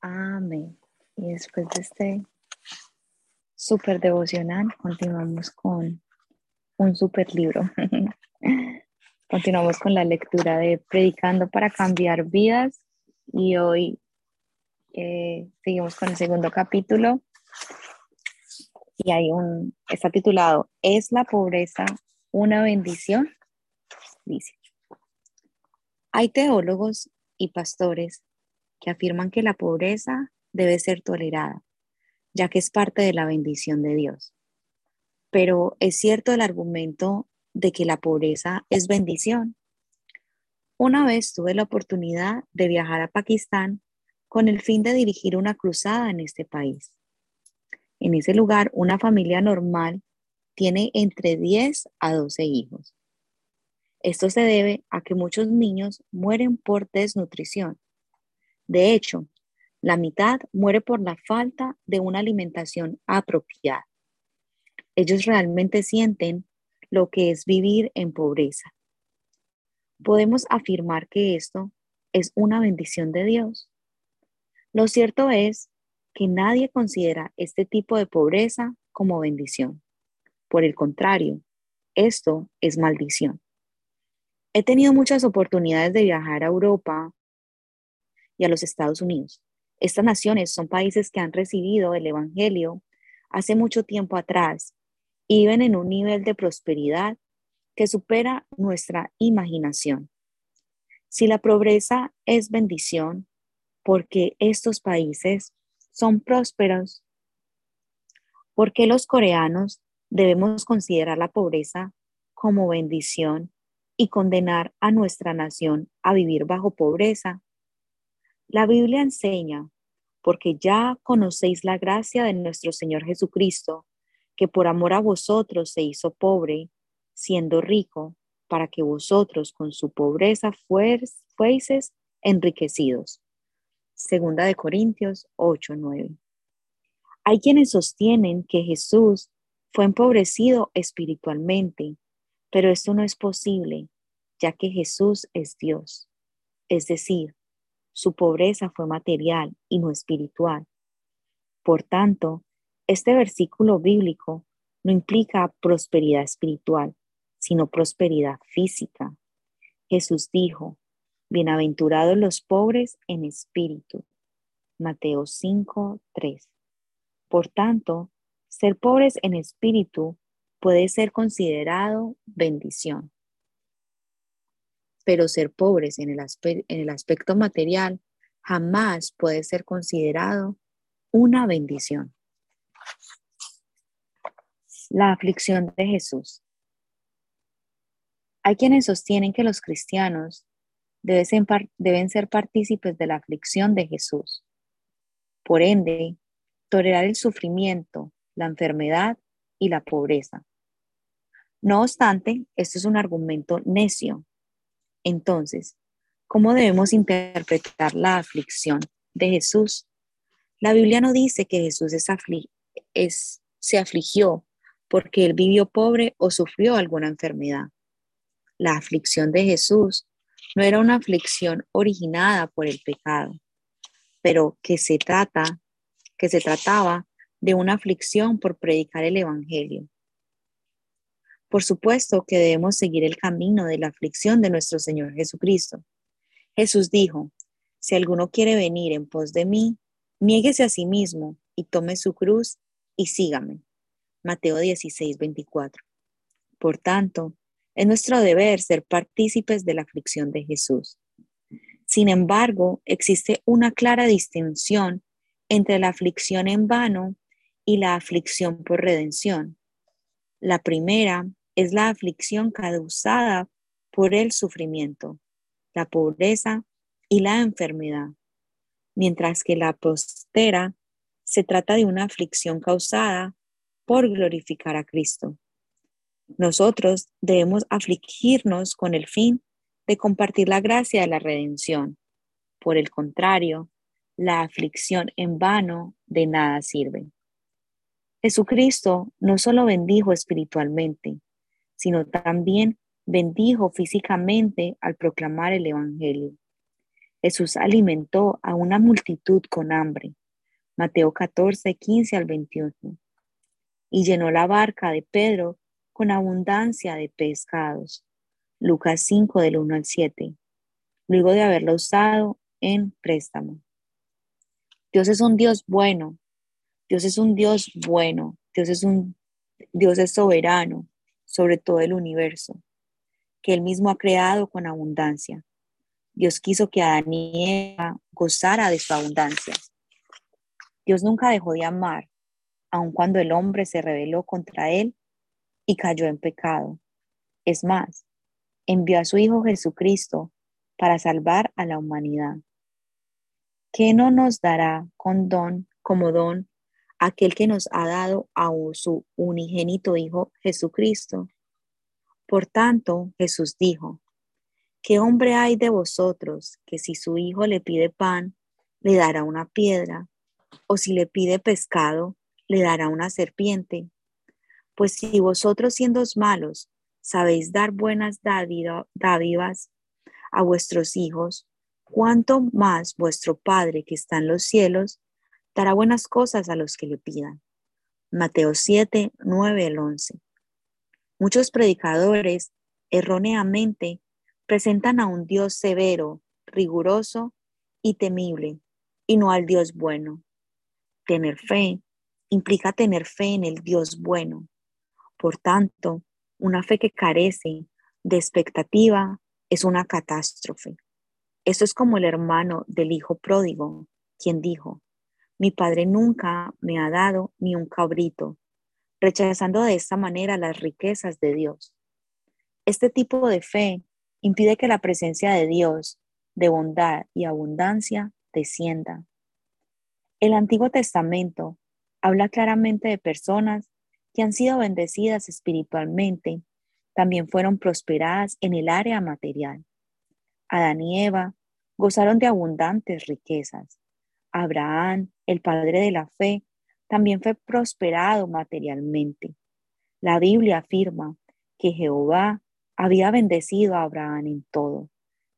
Amén. Y después de este súper devocional, continuamos con un súper libro. continuamos con la lectura de Predicando para cambiar vidas y hoy eh, seguimos con el segundo capítulo y hay un, está titulado ¿Es la pobreza una bendición? Dice, hay teólogos y pastores que afirman que la pobreza debe ser tolerada, ya que es parte de la bendición de Dios. Pero es cierto el argumento de que la pobreza es bendición. Una vez tuve la oportunidad de viajar a Pakistán con el fin de dirigir una cruzada en este país. En ese lugar, una familia normal tiene entre 10 a 12 hijos. Esto se debe a que muchos niños mueren por desnutrición. De hecho, la mitad muere por la falta de una alimentación apropiada. Ellos realmente sienten lo que es vivir en pobreza. Podemos afirmar que esto es una bendición de Dios. Lo cierto es que nadie considera este tipo de pobreza como bendición. Por el contrario, esto es maldición. He tenido muchas oportunidades de viajar a Europa y a los Estados Unidos. Estas naciones son países que han recibido el Evangelio hace mucho tiempo atrás y viven en un nivel de prosperidad que supera nuestra imaginación. Si la pobreza es bendición, porque estos países son prósperos, ¿por qué los coreanos debemos considerar la pobreza como bendición y condenar a nuestra nación a vivir bajo pobreza. La Biblia enseña, porque ya conocéis la gracia de nuestro Señor Jesucristo, que por amor a vosotros se hizo pobre, siendo rico, para que vosotros con su pobreza fueseis enriquecidos. Segunda de Corintios 8, 9. Hay quienes sostienen que Jesús fue empobrecido espiritualmente pero esto no es posible, ya que Jesús es Dios. Es decir, su pobreza fue material y no espiritual. Por tanto, este versículo bíblico no implica prosperidad espiritual, sino prosperidad física. Jesús dijo, Bienaventurados los pobres en espíritu. Mateo 5, 3. Por tanto, ser pobres en espíritu puede ser considerado bendición. Pero ser pobres en el, aspecto material jamás puede ser considerado una bendición. La aflicción de Jesús. Hay quienes sostienen que los cristianos deben ser partícipes de la aflicción de Jesús. Por ende, tolerar el sufrimiento, la enfermedad y la pobreza. No obstante, esto es un argumento necio. Entonces, ¿cómo debemos interpretar la aflicción de Jesús? La Biblia no dice que Jesús es se afligió porque él vivió pobre o sufrió alguna enfermedad. La aflicción de Jesús no era una aflicción originada por el pecado, pero que se trata, que se trataba de una aflicción por predicar el evangelio. Por supuesto que debemos seguir el camino de la aflicción de nuestro Señor Jesucristo. Jesús dijo, si alguno quiere venir en pos de mí, niéguese a sí mismo y tome su cruz y sígame. Mateo 16, 24. Por tanto, es nuestro deber ser partícipes de la aflicción de Jesús. Sin embargo, existe una clara distinción entre la aflicción en vano y la aflicción por redención. La primera es la aflicción causada por el sufrimiento, la pobreza y la enfermedad, mientras que la postera se trata de una aflicción causada por glorificar a Cristo. Nosotros debemos afligirnos con el fin de compartir la gracia de la redención. Por el contrario, la aflicción en vano de nada sirve. Jesucristo no solo bendijo espiritualmente, sino también bendijo físicamente al proclamar el Evangelio. Jesús alimentó a una multitud con hambre. Mateo 14, 15 al 21. Y llenó la barca de Pedro con abundancia de pescados. Lucas 5 del 1 al 7. Luego de haberla usado en préstamo. Dios es un Dios bueno. Dios es un Dios bueno. Dios es un Dios es soberano sobre todo el universo, que él mismo ha creado con abundancia. Dios quiso que Adán y Eva gozara de su abundancia. Dios nunca dejó de amar, aun cuando el hombre se rebeló contra él y cayó en pecado. Es más, envió a su Hijo Jesucristo para salvar a la humanidad. ¿Qué no nos dará con don, como don aquel que nos ha dado a su unigénito Hijo Jesucristo? Por tanto, Jesús dijo, ¿qué hombre hay de vosotros que si su hijo le pide pan, le dará una piedra? ¿O si le pide pescado, le dará una serpiente? Pues si vosotros siendo malos sabéis dar buenas dádivas a vuestros hijos, cuánto más vuestro Padre que está en los cielos dará buenas cosas a los que le pidan. Mateo 7, 9 al 11. Muchos predicadores erróneamente presentan a un Dios severo, riguroso y temible, y no al Dios bueno. Tener fe implica tener fe en el Dios bueno. Por tanto, una fe que carece de expectativa es una catástrofe. Eso es como el hermano del hijo pródigo, quien dijo, mi padre nunca me ha dado ni un cabrito, rechazando de esta manera las riquezas de Dios. Este tipo de fe impide que la presencia de Dios, de bondad y abundancia, descienda. El Antiguo Testamento habla claramente de personas que han sido bendecidas espiritualmente, también fueron prosperadas en el área material. Adán y Eva gozaron de abundantes riquezas. Abraham, el padre de la fe, también fue prosperado materialmente. La Biblia afirma que Jehová había bendecido a Abraham en todo.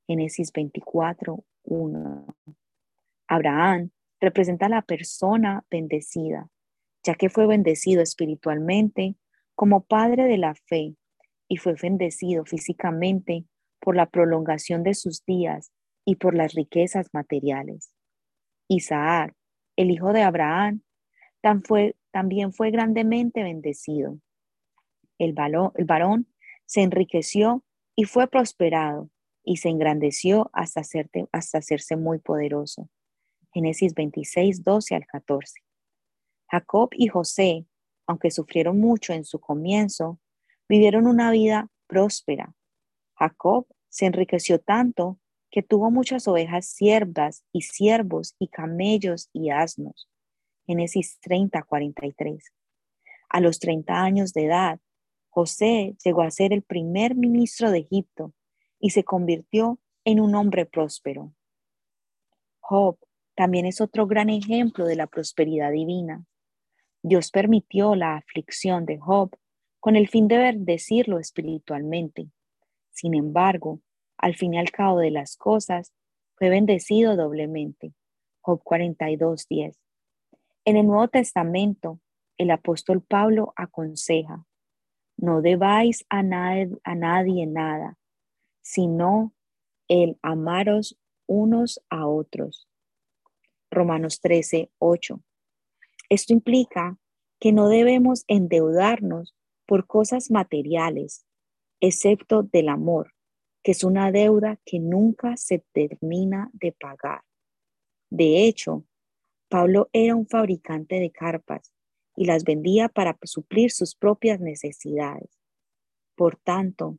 Génesis 24, 1. Abraham representa a la persona bendecida, ya que fue bendecido espiritualmente como padre de la fe y fue bendecido físicamente por la prolongación de sus días y por las riquezas materiales. Isaac, el hijo de Abraham, también fue grandemente bendecido. El, varón se enriqueció y fue prosperado y se engrandeció hasta, hasta hacerse muy poderoso. Génesis 26, 12 al 14. Jacob y José, aunque sufrieron mucho en su comienzo, vivieron una vida próspera. Jacob se enriqueció tanto que tuvo muchas ovejas siervas y siervos y camellos y asnos. Génesis 30, 43. A los 30 años de edad, José llegó a ser el primer ministro de Egipto y se convirtió en un hombre próspero. Job también es otro gran ejemplo de la prosperidad divina. Dios permitió la aflicción de Job con el fin de bendecirlo espiritualmente. Sin embargo, al fin y al cabo de las cosas, fue bendecido doblemente. Job 42, 10. En el Nuevo Testamento, el apóstol Pablo aconseja, no debáis a nadie, a nadie nada, sino el amaros unos a otros. Romanos 13, 8. Esto implica que no debemos endeudarnos por cosas materiales, excepto del amor, que es una deuda que nunca se termina de pagar. De hecho, Pablo era un fabricante de carpas y las vendía para suplir sus propias necesidades. Por tanto,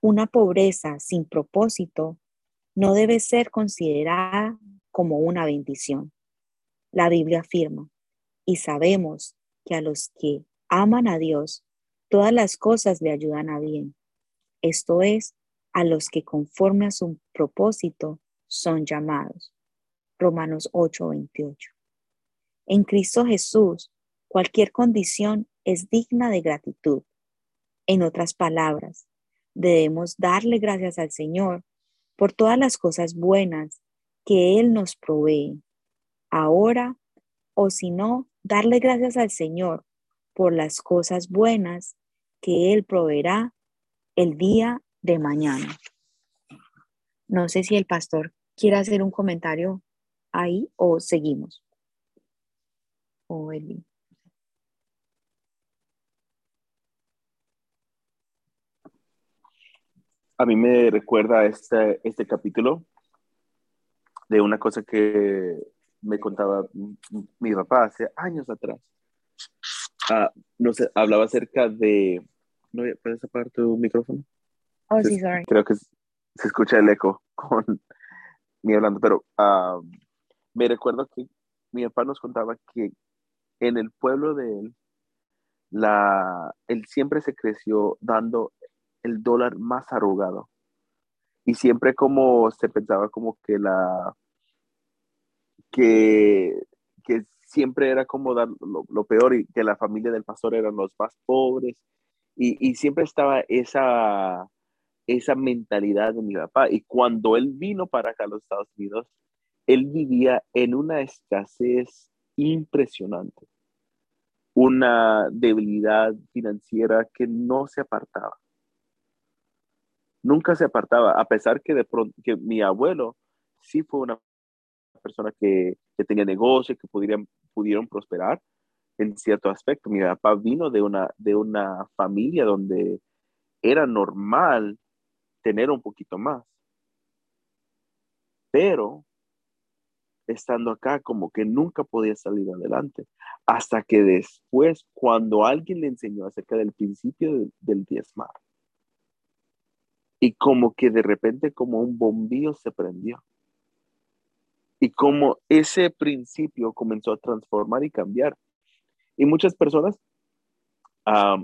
una pobreza sin propósito no debe ser considerada como una bendición. La Biblia afirma, y sabemos que a los que aman a Dios, todas las cosas le ayudan a bien. Esto es, a los que conforme a su propósito son llamados. Romanos 8:28. En Cristo Jesús, Cualquier condición es digna de gratitud. En otras palabras, debemos darle gracias al Señor por todas las cosas buenas que Él nos provee ahora o si no, darle gracias al Señor por las cosas buenas que Él proveerá el día de mañana. No sé si el pastor quiere hacer un comentario ahí o seguimos. O A mí me recuerda este, este capítulo de una cosa que me contaba mi papá hace años atrás. Ah, no sé, hablaba acerca de... ¿No puedes apagar tu micrófono? Oh, sí, sorry. Creo que se escucha el eco con mi hablando, pero ah, me recuerdo que mi papá nos contaba que en el pueblo de él, la, él siempre se creció dando el dólar más arrugado. Y siempre como se pensaba como que la, que, que siempre era como dar lo, peor y que la familia del pastor eran los más pobres. Y, y siempre estaba esa, esa mentalidad de mi papá. Y cuando él vino para acá a los Estados Unidos, él vivía en una escasez impresionante, una debilidad financiera que no se apartaba. Nunca se apartaba, a pesar que de pronto que mi abuelo sí fue una persona que, tenía negocio, que pudieran, pudieron prosperar en cierto aspecto. Mi papá vino de una, de una familia donde era normal tener un poquito más. Pero estando acá como que nunca podía salir adelante. Hasta que después, cuando alguien le enseñó acerca del principio del, del diezmar, y como que de repente como un bombillo se prendió y como ese principio comenzó a transformar y cambiar. Y muchas personas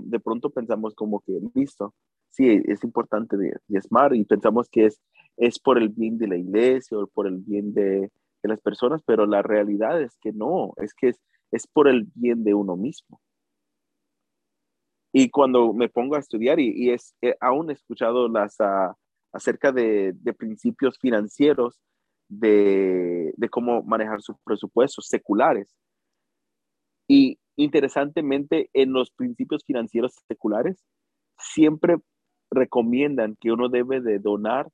de pronto pensamos como que, listo, sí, es importante diezmar y pensamos que es, es por el bien de la iglesia o por el bien de, de las personas, pero la realidad es que no, es que es, es por el bien de uno mismo. Y cuando me pongo a estudiar y, y es, aún he escuchado las, uh, acerca de, de principios financieros, de, cómo manejar sus presupuestos seculares. Y interesantemente, en los principios financieros seculares, siempre recomiendan que uno debe de donar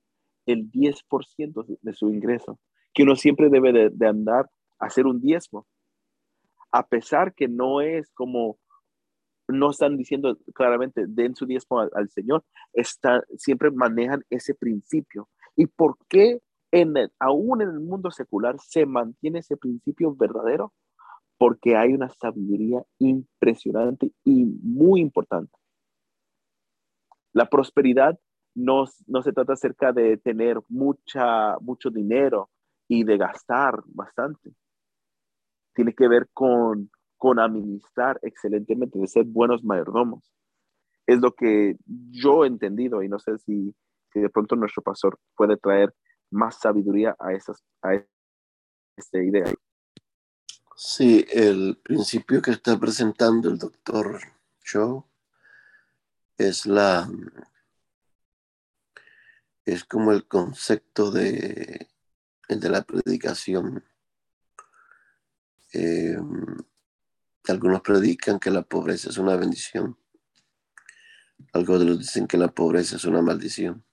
el 10% de su ingreso, que uno siempre debe de, andar a hacer un diezmo, a pesar que no es como, no están diciendo claramente, den su diezmo al, Señor, siempre manejan ese principio. ¿Y por qué en aún en el mundo secular se mantiene ese principio verdadero porque hay una sabiduría impresionante y muy importante. La prosperidad no, no se trata acerca de tener mucha, mucho dinero y de gastar bastante. Tiene que ver con, con administrar excelentemente, de ser buenos mayordomos. Es lo que yo he entendido y no sé si, si de pronto nuestro pastor puede traer más sabiduría a, esas, a esta idea. Sí, el principio que está presentando el doctor Cho es la es como el concepto de, de la predicación. Eh, algunos predican que la pobreza es una bendición. Algunos dicen que la pobreza es una maldición.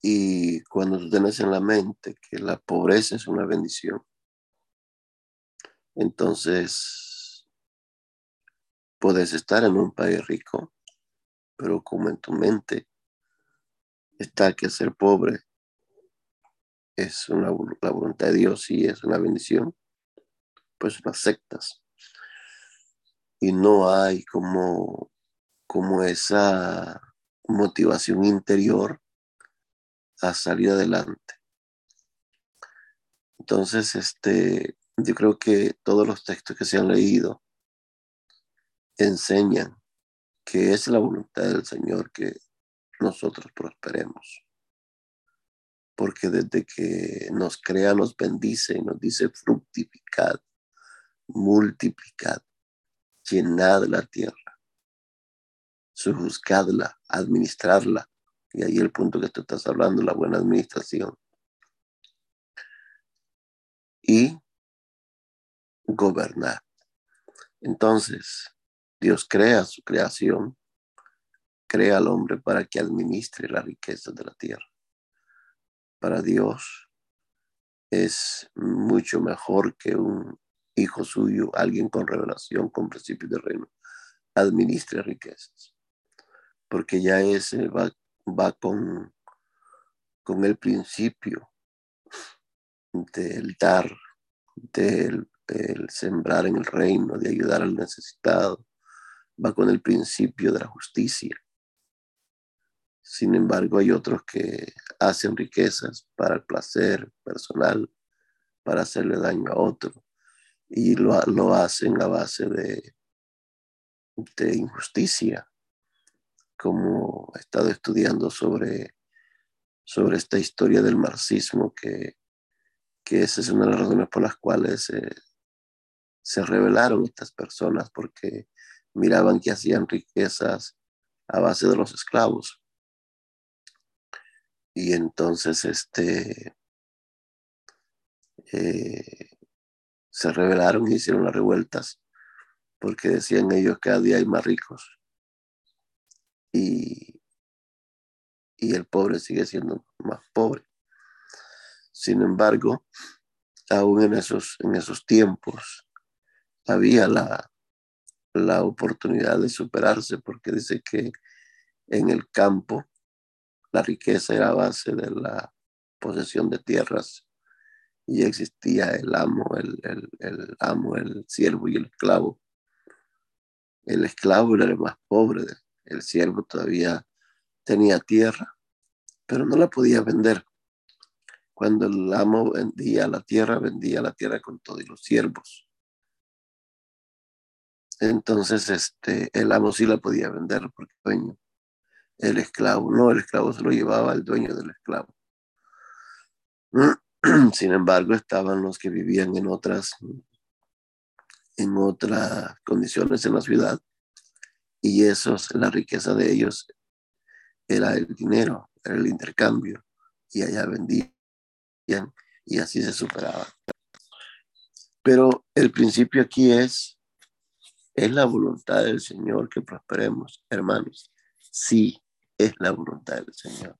Y cuando tú tienes en la mente que la pobreza es una bendición, entonces puedes estar en un país rico, pero como en tu mente está que ser pobre es una, la voluntad de Dios y es una bendición, pues lo aceptas. Y no hay como, como esa motivación interior a salir adelante. Entonces, este, yo creo que todos los textos que se han leído enseñan que es la voluntad del Señor que nosotros prosperemos. Porque desde que nos crea, nos bendice y nos dice fructificad, multiplicad, llenad la tierra, sujuzgadla, administrarla, Y ahí el punto que tú estás hablando, la buena administración. Y gobernar. Entonces, Dios crea su creación, crea al hombre para que administre la riqueza de la tierra. Para Dios es mucho mejor que un hijo suyo, alguien con revelación, con principios de reino, administre riquezas. Porque ya ese va, va con, con el principio del dar, del sembrar en el reino, de ayudar al necesitado, va con el principio de la justicia. Sin embargo, hay otros que hacen riquezas para el placer personal, para hacerle daño a otro, y lo, lo hacen a base de, de injusticia, como he estado estudiando sobre, sobre esta historia del marxismo, que, que esa es una de las razones por las cuales se rebelaron estas personas, porque miraban que hacían riquezas a base de los esclavos. Y entonces este, eh, se rebelaron y hicieron las revueltas porque decían ellos cada día hay más ricos y, y el pobre sigue siendo más pobre. Sin embargo, aún en esos, en esos tiempos había la, la oportunidad de superarse porque dice que en el campo la riqueza era base de la posesión de tierras y existía el amo, el, el, amo, el siervo y el esclavo. El esclavo era el más pobre, el siervo todavía tenía tierra, pero no la podía vender. Cuando el amo vendía la tierra, vendía la tierra con todos los siervos. Entonces, este, el amo sí la podía vender porque dueño el esclavo. No, el esclavo se lo llevaba el dueño del esclavo. Sin embargo, estaban los que vivían en otras, en otras condiciones en la ciudad y eso, la riqueza de ellos era el dinero, era el intercambio y allá vendían y así se superaba. Pero el principio aquí es, es la voluntad del Señor que prosperemos, hermanos. Sí, es la voluntad del Señor.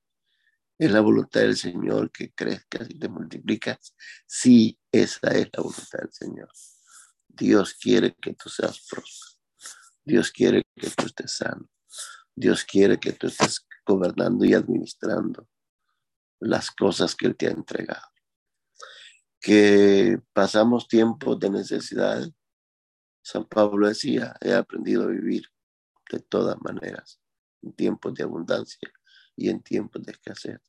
Es la voluntad del Señor que crezcas y te multiplicas. Sí, esa es la voluntad del Señor. Dios quiere que tú seas próspero. Dios quiere que tú estés sano. Dios quiere que tú estés gobernando y administrando las cosas que Él te ha entregado. Que pasamos tiempos de necesidad. San Pablo decía, he aprendido a vivir de todas maneras en tiempos de abundancia y en tiempos de escasez,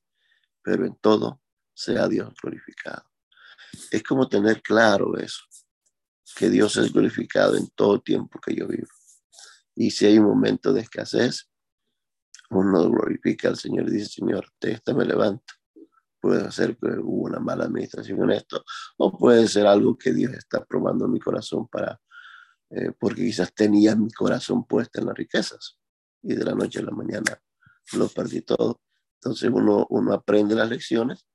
pero en todo sea Dios glorificado. Es como tener claro eso, que Dios es glorificado en todo tiempo que yo vivo. Y si hay un momento de escasez, uno glorifica al Señor y dice, Señor, de esta me levanto. Puede ser que hubo una mala administración en esto, o puede ser algo que Dios está probando mi corazón para, eh, porque quizás tenía mi corazón puesto en las riquezas y de la noche a la mañana lo perdí todo. Entonces uno, uno aprende las lecciones,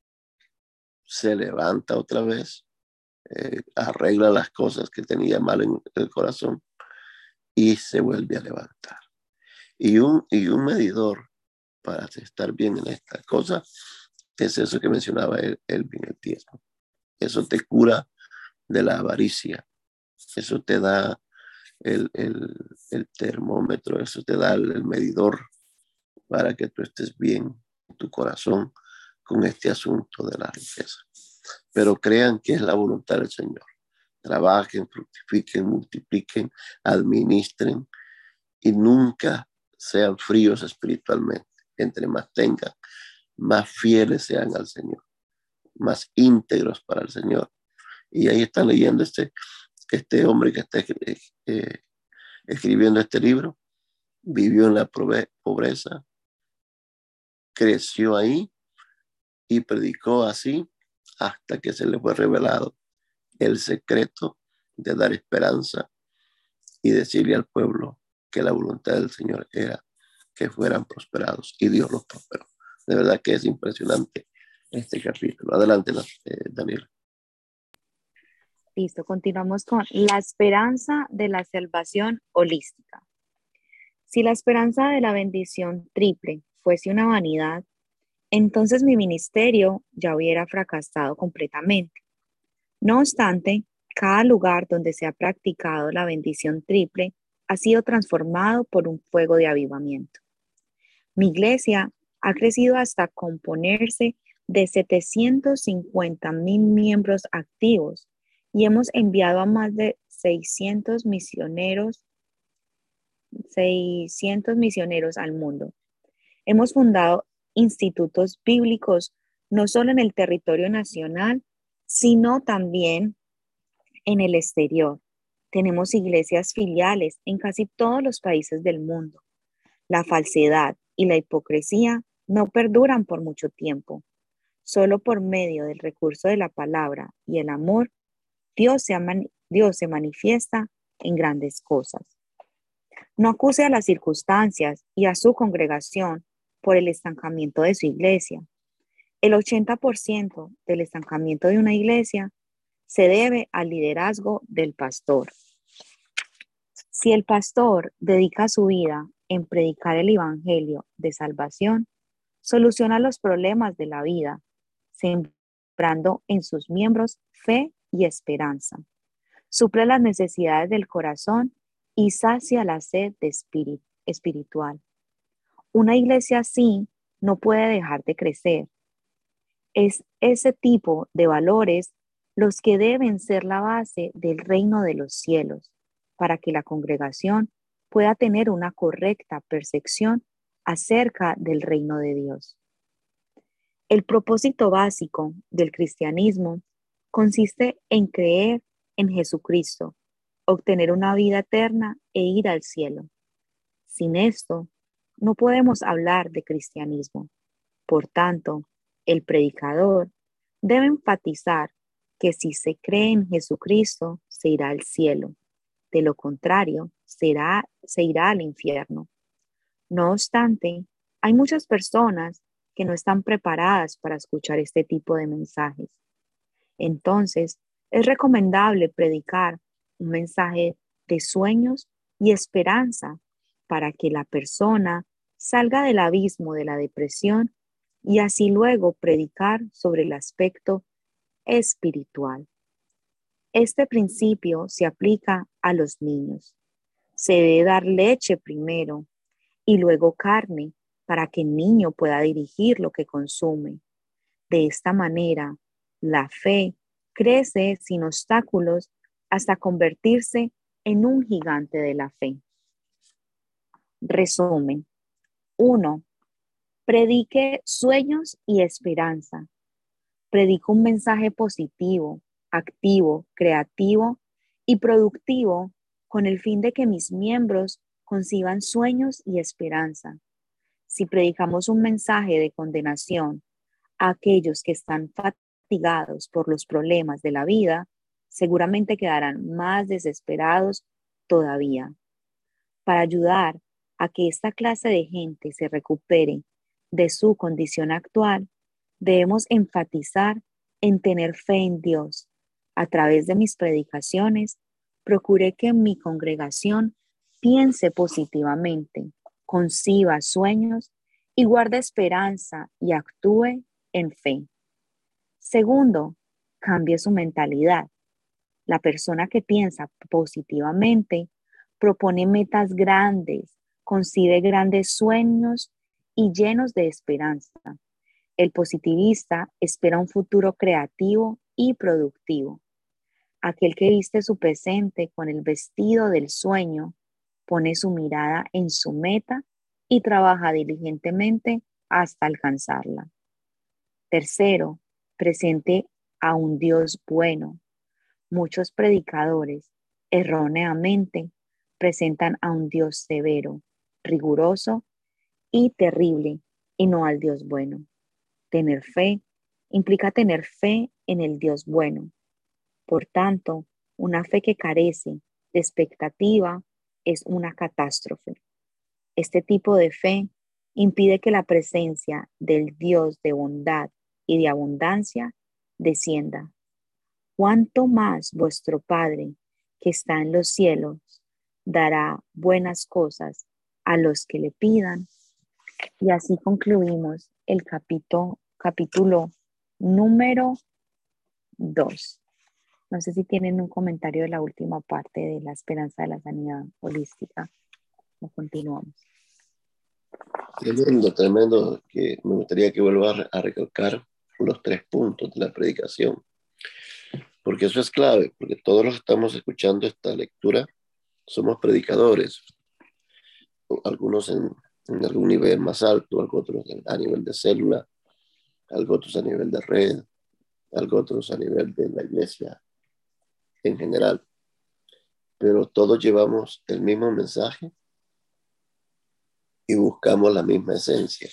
se levanta otra vez, eh, arregla las cosas que tenía mal en el corazón y se vuelve a levantar. Y un, y un medidor para estar bien en esta cosa es eso que mencionaba el, el bien el tiempo. Eso te cura de la avaricia. Eso te da el, termómetro, eso te da el, medidor para que tú estés bien en tu corazón con este asunto de la riqueza. Pero crean que es la voluntad del Señor. Trabajen, fructifiquen, multipliquen, administren y nunca sean fríos espiritualmente. Entre más tengan, más fieles sean al Señor, más íntegros para el Señor. Y ahí están leyendo este este hombre que está eh, escribiendo este libro vivió en la pobreza, creció ahí y predicó así hasta que se le fue revelado el secreto de dar esperanza y decirle al pueblo que la voluntad del Señor era que fueran prosperados y Dios los prosperó. de verdad que es impresionante este capítulo. Adelante, eh, Daniel. Listo, continuamos con la esperanza de la salvación holística. Si la esperanza de la bendición triple fuese una vanidad, entonces mi ministerio ya hubiera fracasado completamente. No obstante, cada lugar donde se ha practicado la bendición triple ha sido transformado por un fuego de avivamiento. Mi iglesia ha crecido hasta componerse de 750 mil miembros activos y hemos enviado a más de 600 misioneros, 600 misioneros al mundo. Hemos fundado institutos bíblicos no solo en el territorio nacional, sino también en el exterior. Tenemos iglesias filiales en casi todos los países del mundo. La falsedad y la hipocresía no perduran por mucho tiempo. Solo por medio del recurso de la palabra y el amor, Dios se, manifiesta en grandes cosas. No acuse a las circunstancias y a su congregación por el estancamiento de su iglesia. El 80% del estancamiento de una iglesia se debe al liderazgo del pastor. Si el pastor dedica su vida en predicar el Evangelio de salvación, soluciona los problemas de la vida, sembrando en sus miembros fe y esperanza. Suple las necesidades del corazón y sacia la sed de espiritual. Una iglesia así no puede dejar de crecer. Es ese tipo de valores los que deben ser la base del reino de los cielos para que la congregación pueda tener una correcta percepción acerca del reino de Dios. El propósito básico del cristianismo consiste en creer en Jesucristo, obtener una vida eterna e ir al cielo. Sin esto, no podemos hablar de cristianismo. Por tanto, el predicador debe enfatizar que si se cree en Jesucristo, se irá al cielo. De lo contrario, se irá al infierno. No obstante, hay muchas personas que no están preparadas para escuchar este tipo de mensajes. Entonces, es recomendable predicar un mensaje de sueños y esperanza para que la persona salga del abismo de la depresión y así luego predicar sobre el aspecto espiritual. Este principio se aplica a los niños. Se debe dar leche primero y luego carne para que el niño pueda dirigir lo que consume. De esta manera, la fe crece sin obstáculos hasta convertirse en un gigante de la fe. Resumen. 1. Predique sueños y esperanza. Predico un mensaje positivo, activo, creativo y productivo con el fin de que mis miembros conciban sueños y esperanza. Si predicamos un mensaje de condenación a aquellos que están por los problemas de la vida, seguramente quedarán más desesperados todavía. Para ayudar a que esta clase de gente se recupere de su condición actual, debemos enfatizar en tener fe en Dios. A través de mis predicaciones, procuré que mi congregación piense positivamente, conciba sueños y guarde esperanza y actúe en fe. Segundo, cambie su mentalidad. La persona que piensa positivamente propone metas grandes, concibe grandes sueños y llenos de esperanza. El positivista espera un futuro creativo y productivo. Aquel que viste su presente con el vestido del sueño pone su mirada en su meta y trabaja diligentemente hasta alcanzarla. Tercero, presente a un Dios bueno. Muchos predicadores erróneamente presentan a un Dios severo, riguroso y terrible, y no al Dios bueno. Tener fe implica tener fe en el Dios bueno. Por tanto, una fe que carece de expectativa es una catástrofe. Este tipo de fe impide que la presencia del Dios de bondad y de abundancia descienda. Cuanto más vuestro Padre que está en los cielos dará buenas cosas a los que le pidan. Y así concluimos el capítulo, capítulo número 2. No sé si tienen un comentario de la última parte de la esperanza de la sanidad holística continuamos. Tremendo, tremendo, que me gustaría que vuelva a recalcar los tres puntos de la predicación, porque eso es clave, porque todos los que estamos escuchando esta lectura somos predicadores, algunos en, en algún nivel más alto, otros a nivel de célula, otros a nivel de red, otros a nivel de la iglesia en general. Pero todos llevamos el mismo mensaje y buscamos la misma esencia.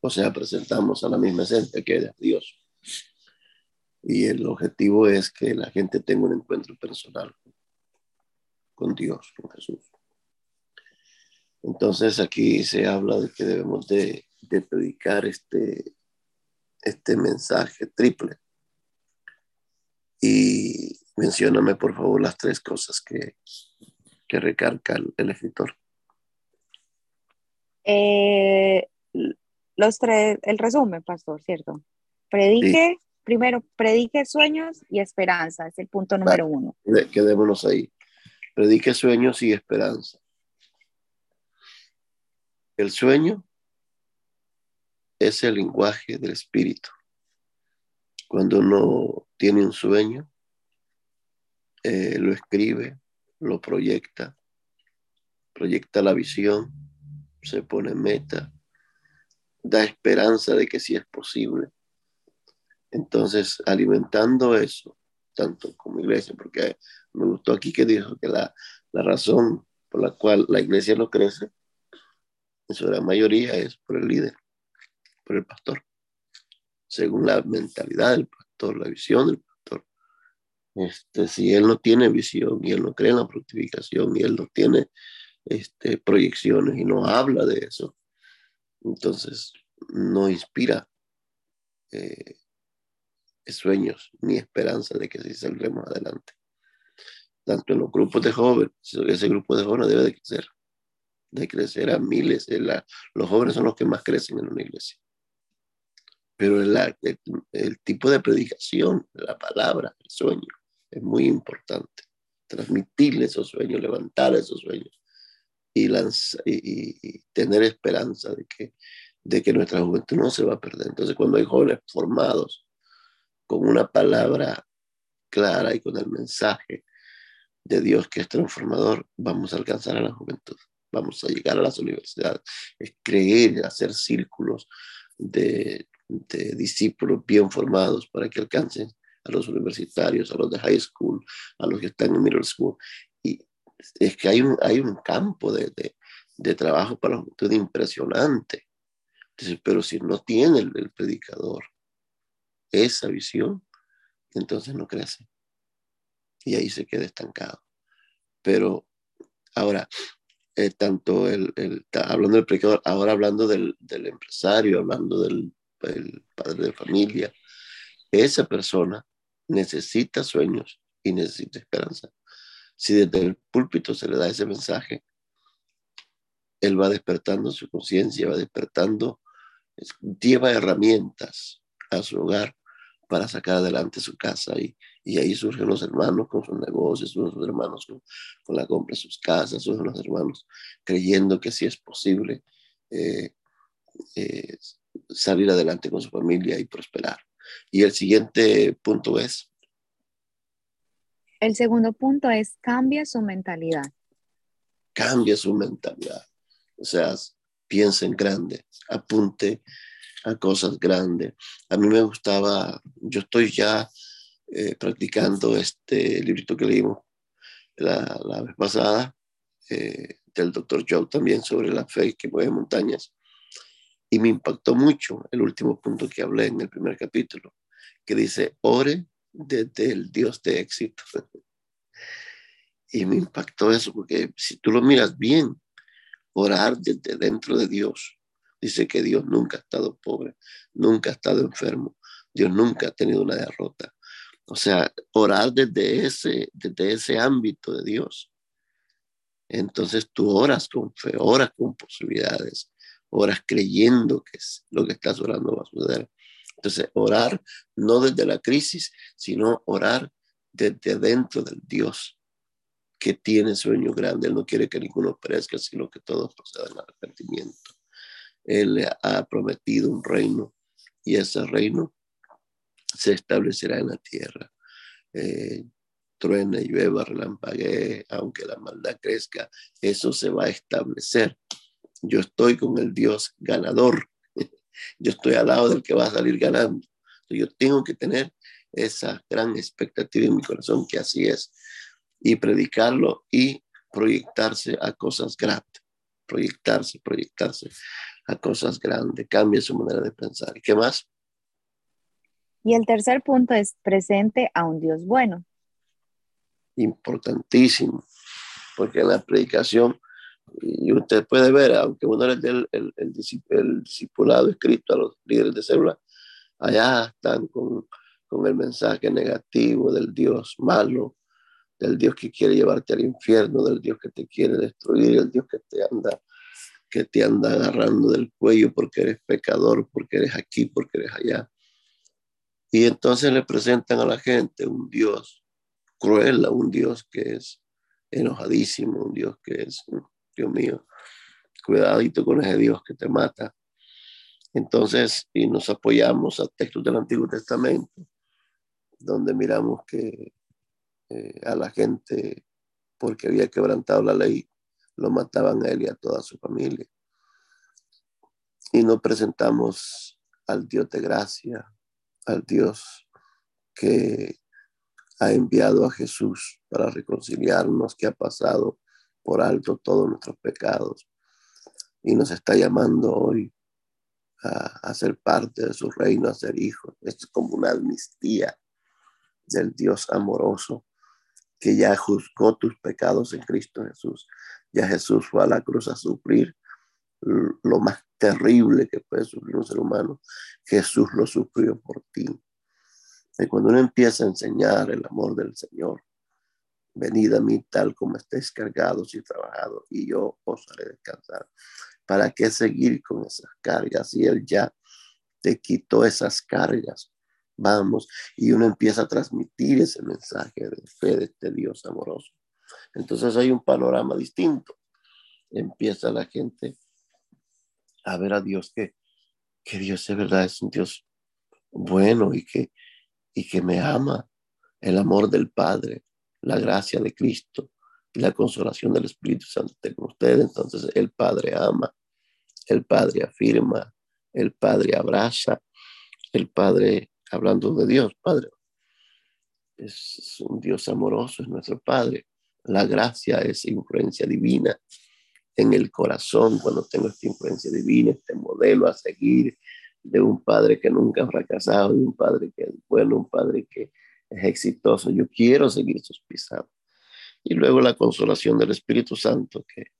O sea, presentamos a la misma esencia que es Dios. Y el objetivo es que la gente tenga un encuentro personal con Dios, con Jesús. Entonces aquí se habla de que debemos de, predicar este, este mensaje triple. Y mencióname por favor las tres cosas que, que recarga el, escritor. Eh, los tres, el resumen, pastor, ¿cierto? Predique, primero, predique sueños y esperanza, es el punto número uno. Quedémonos ahí. Predique sueños y esperanza. El sueño es el lenguaje del espíritu. Cuando uno tiene un sueño, eh, lo escribe, lo proyecta, proyecta la visión, se pone meta, da esperanza de que sí es posible. Entonces, alimentando eso, tanto como iglesia, porque me gustó aquí que dijo que la, la razón por la cual la iglesia no crece en su gran mayoría es por el líder, por el pastor, según la mentalidad del pastor, la visión del pastor. Este, si él no tiene visión y él no cree en la fructificación y él no tiene este, proyecciones y no habla de eso, entonces no inspira eh, sueños ni esperanza de que sí saldremos adelante. Tanto en los grupos de jóvenes, ese grupo de jóvenes debe de crecer de crecer a miles. los jóvenes son los que más crecen en una iglesia. Pero el, tipo de predicación, la palabra, el sueño, es muy importante. Transmitirle esos sueños, levantar esos sueños y, y, tener esperanza de que, de que nuestra juventud no se va a perder. Entonces, cuando hay jóvenes formados con una palabra clara y con el mensaje de Dios que es transformador, vamos a alcanzar a la juventud vamos a llegar a las universidades, es creer, hacer círculos de, discípulos bien formados para que alcancen a los universitarios, a los de high school, a los que están en middle school. Es que hay un, hay un campo de, trabajo para la juventud impresionante. pero si no tiene el, el predicador esa visión, entonces no crece. Y ahí se queda estancado. Pero ahora, eh, tanto el, hablando del predicador, ahora hablando del, empresario, hablando del padre de familia, esa persona necesita sueños y necesita esperanza. Si desde el púlpito se le da ese mensaje, él va despertando su conciencia, va despertando, lleva herramientas a su hogar para sacar adelante su casa y, y ahí surgen los hermanos con sus negocios, surgen los hermanos con, la compra de sus casas, surgen los hermanos creyendo que sí es posible eh, eh, salir adelante con su familia y prosperar. Y el siguiente punto es. El segundo punto es cambia su mentalidad. Cambia su mentalidad. O sea, piensa en grande, apunte a cosas grandes. A mí me gustaba, yo estoy ya eh, practicando este librito que leímos la, la vez pasada, eh, del doctor Joe también sobre la fe que mueve montañas. Y me impactó mucho el último punto que hablé en el primer capítulo, que dice, ore desde el Dios de éxito. y me impactó eso, porque si tú lo miras bien, orar desde dentro de Dios Dice que Dios nunca ha estado pobre, nunca ha estado enfermo, Dios nunca ha tenido una derrota. O sea, orar desde ese, desde ese ámbito de Dios. Entonces tú oras con fe, oras con posibilidades, oras creyendo que lo que estás orando va a suceder. Entonces, orar no desde la crisis, sino orar desde dentro del Dios que tiene sueño grande. Él no quiere que ninguno perezca, sino que todos procedan al arrepentimiento. Él ha prometido un reino y ese reino se establecerá en la tierra. Eh, truene, llueva, relampaguee, aunque la maldad crezca, eso se va a establecer. Yo estoy con el Dios ganador. Yo estoy al lado del que va a salir ganando. Yo tengo que tener esa gran expectativa en mi corazón que así es y predicarlo y proyectarse a cosas grandes, proyectarse, proyectarse a cosas grandes, cambia su manera de pensar. ¿Y qué más? Y el tercer punto es presente a un Dios bueno. Importantísimo, porque en la predicación, y usted puede ver, aunque uno es el, el, el, discipulado escrito a los líderes de célula, allá están con, con el mensaje negativo del Dios malo, del Dios que quiere llevarte al infierno, del Dios que te quiere destruir, el Dios que te anda que te anda agarrando del cuello porque eres pecador, porque eres aquí, porque eres allá. Y entonces le presentan a la gente un Dios cruel, un Dios que es enojadísimo, un Dios que es, Dios mío, cuidadito con ese Dios que te mata. Entonces, y nos apoyamos a textos del Antiguo Testamento, donde miramos que eh, a la gente porque había quebrantado la ley, lo mataban a él y a toda su familia. Y nos presentamos al Dios de gracia, al Dios que ha enviado a Jesús para reconciliarnos, que ha pasado por alto todos nuestros pecados y nos está llamando hoy a, a ser parte de su reino, a ser hijos. Es como una amnistía del Dios amoroso que ya juzgó tus pecados en Cristo Jesús. Ya Jesús fue a la cruz a sufrir lo más terrible que puede sufrir un ser humano. Jesús lo sufrió por ti. Y cuando uno empieza a enseñar el amor del Señor, venid a mí tal como estéis cargados y trabajados, y yo os haré descansar. ¿Para qué seguir con esas cargas? Si Él ya te quitó esas cargas, vamos, y uno empieza a transmitir ese mensaje de fe de este Dios amoroso. Entonces hay un panorama distinto. Empieza la gente a ver a Dios que, que Dios de verdad es un Dios bueno y que, y que me ama. El amor del Padre, la gracia de Cristo y la consolación del Espíritu Santo con ustedes. Entonces el Padre ama, el Padre afirma, el Padre abraza, el Padre hablando de Dios, Padre. Es un Dios amoroso, es nuestro Padre. La gracia es influencia divina en el corazón cuando tengo esta influencia divina, este modelo a seguir de un Padre que nunca ha fracasado, de un Padre que es bueno, un Padre que es exitoso. Yo quiero seguir sus pisadas. Y luego la consolación del Espíritu Santo, que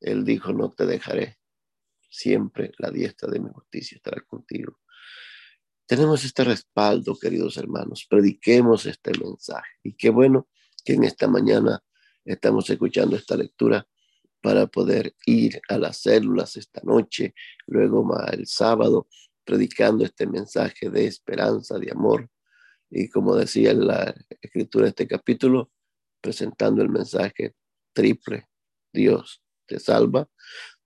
Él dijo, no te dejaré. Siempre la diestra de mi justicia estará contigo. Tenemos este respaldo, queridos hermanos. Prediquemos este mensaje. Y qué bueno que en esta mañana estamos escuchando esta lectura para poder ir a las células esta noche, luego el sábado, predicando este mensaje de esperanza, de amor. Y como decía la escritura de este capítulo, presentando el mensaje triple. Dios te salva,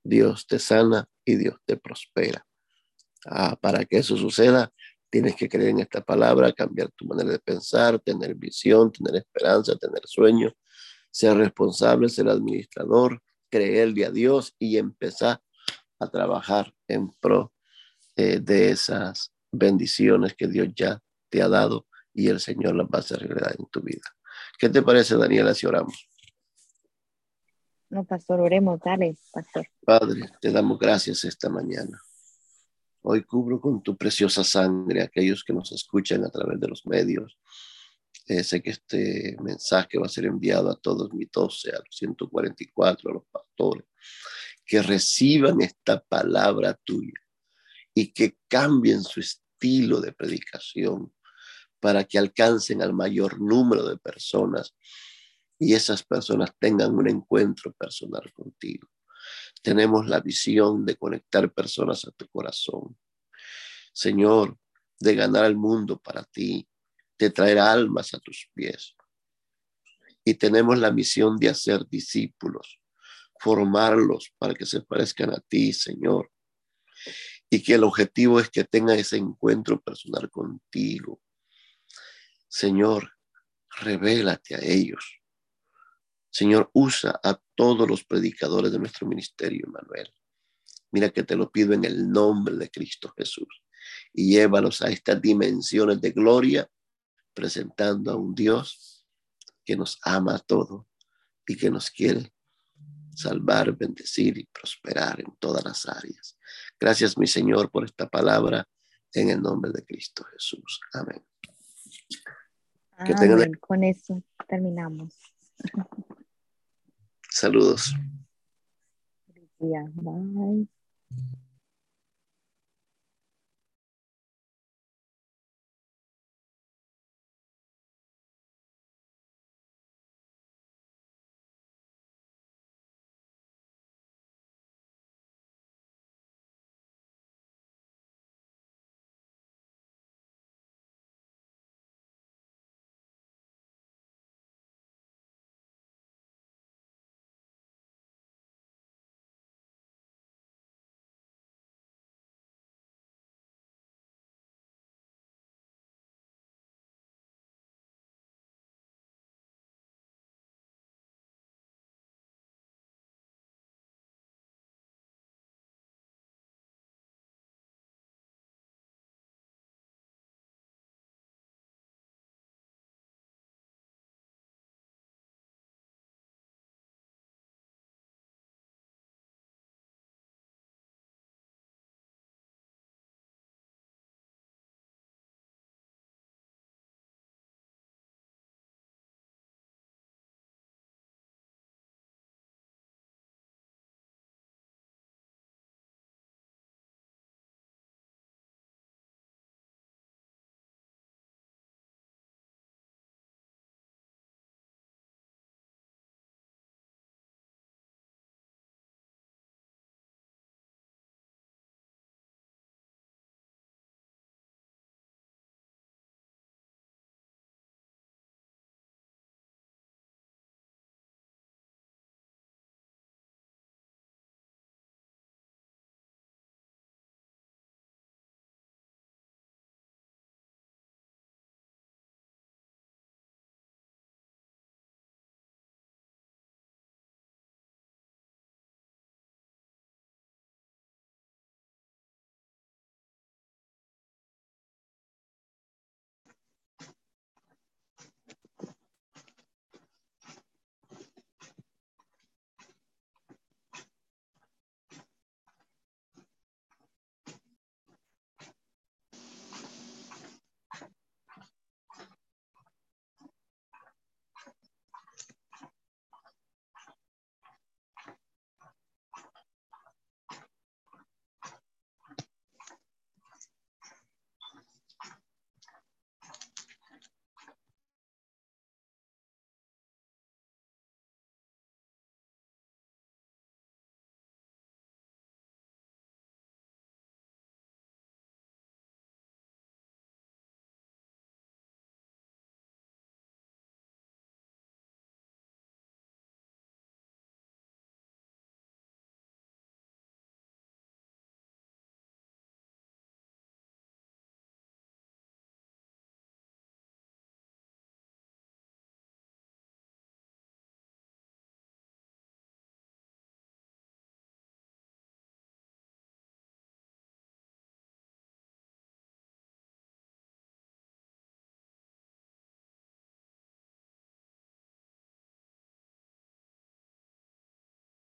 Dios te sana y Dios te prospera. Ah, para que eso suceda, Tienes que creer en esta palabra, cambiar tu manera de pensar, tener visión, tener esperanza, tener sueños, ser responsable, ser administrador, creerle a Dios y empezar a trabajar en pro eh, de esas bendiciones que Dios ya te ha dado y el Señor las va a hacer realidad en tu vida. ¿Qué te parece, Daniela, si oramos? No, pastor, oremos, dale, pastor. Padre, te damos gracias esta mañana. Hoy cubro con tu preciosa sangre a aquellos que nos escuchan a través de los medios. Eh, sé que este mensaje va a ser enviado a todos mis 12, a los 144, a los pastores, que reciban esta palabra tuya y que cambien su estilo de predicación para que alcancen al mayor número de personas y esas personas tengan un encuentro personal contigo. Tenemos la visión de conectar personas a tu corazón. Señor, de ganar el mundo para ti, de traer almas a tus pies. Y tenemos la misión de hacer discípulos, formarlos para que se parezcan a ti, Señor. Y que el objetivo es que tengan ese encuentro personal contigo. Señor, revélate a ellos. Señor, usa a todos los predicadores de nuestro ministerio, Manuel. Mira que te lo pido en el nombre de Cristo Jesús. Y llévalos a estas dimensiones de gloria, presentando a un Dios que nos ama a todo y que nos quiere salvar, bendecir y prosperar en todas las áreas. Gracias, mi Señor, por esta palabra en el nombre de Cristo Jesús. Amén. Amén. Con eso terminamos. Saludos. Bye.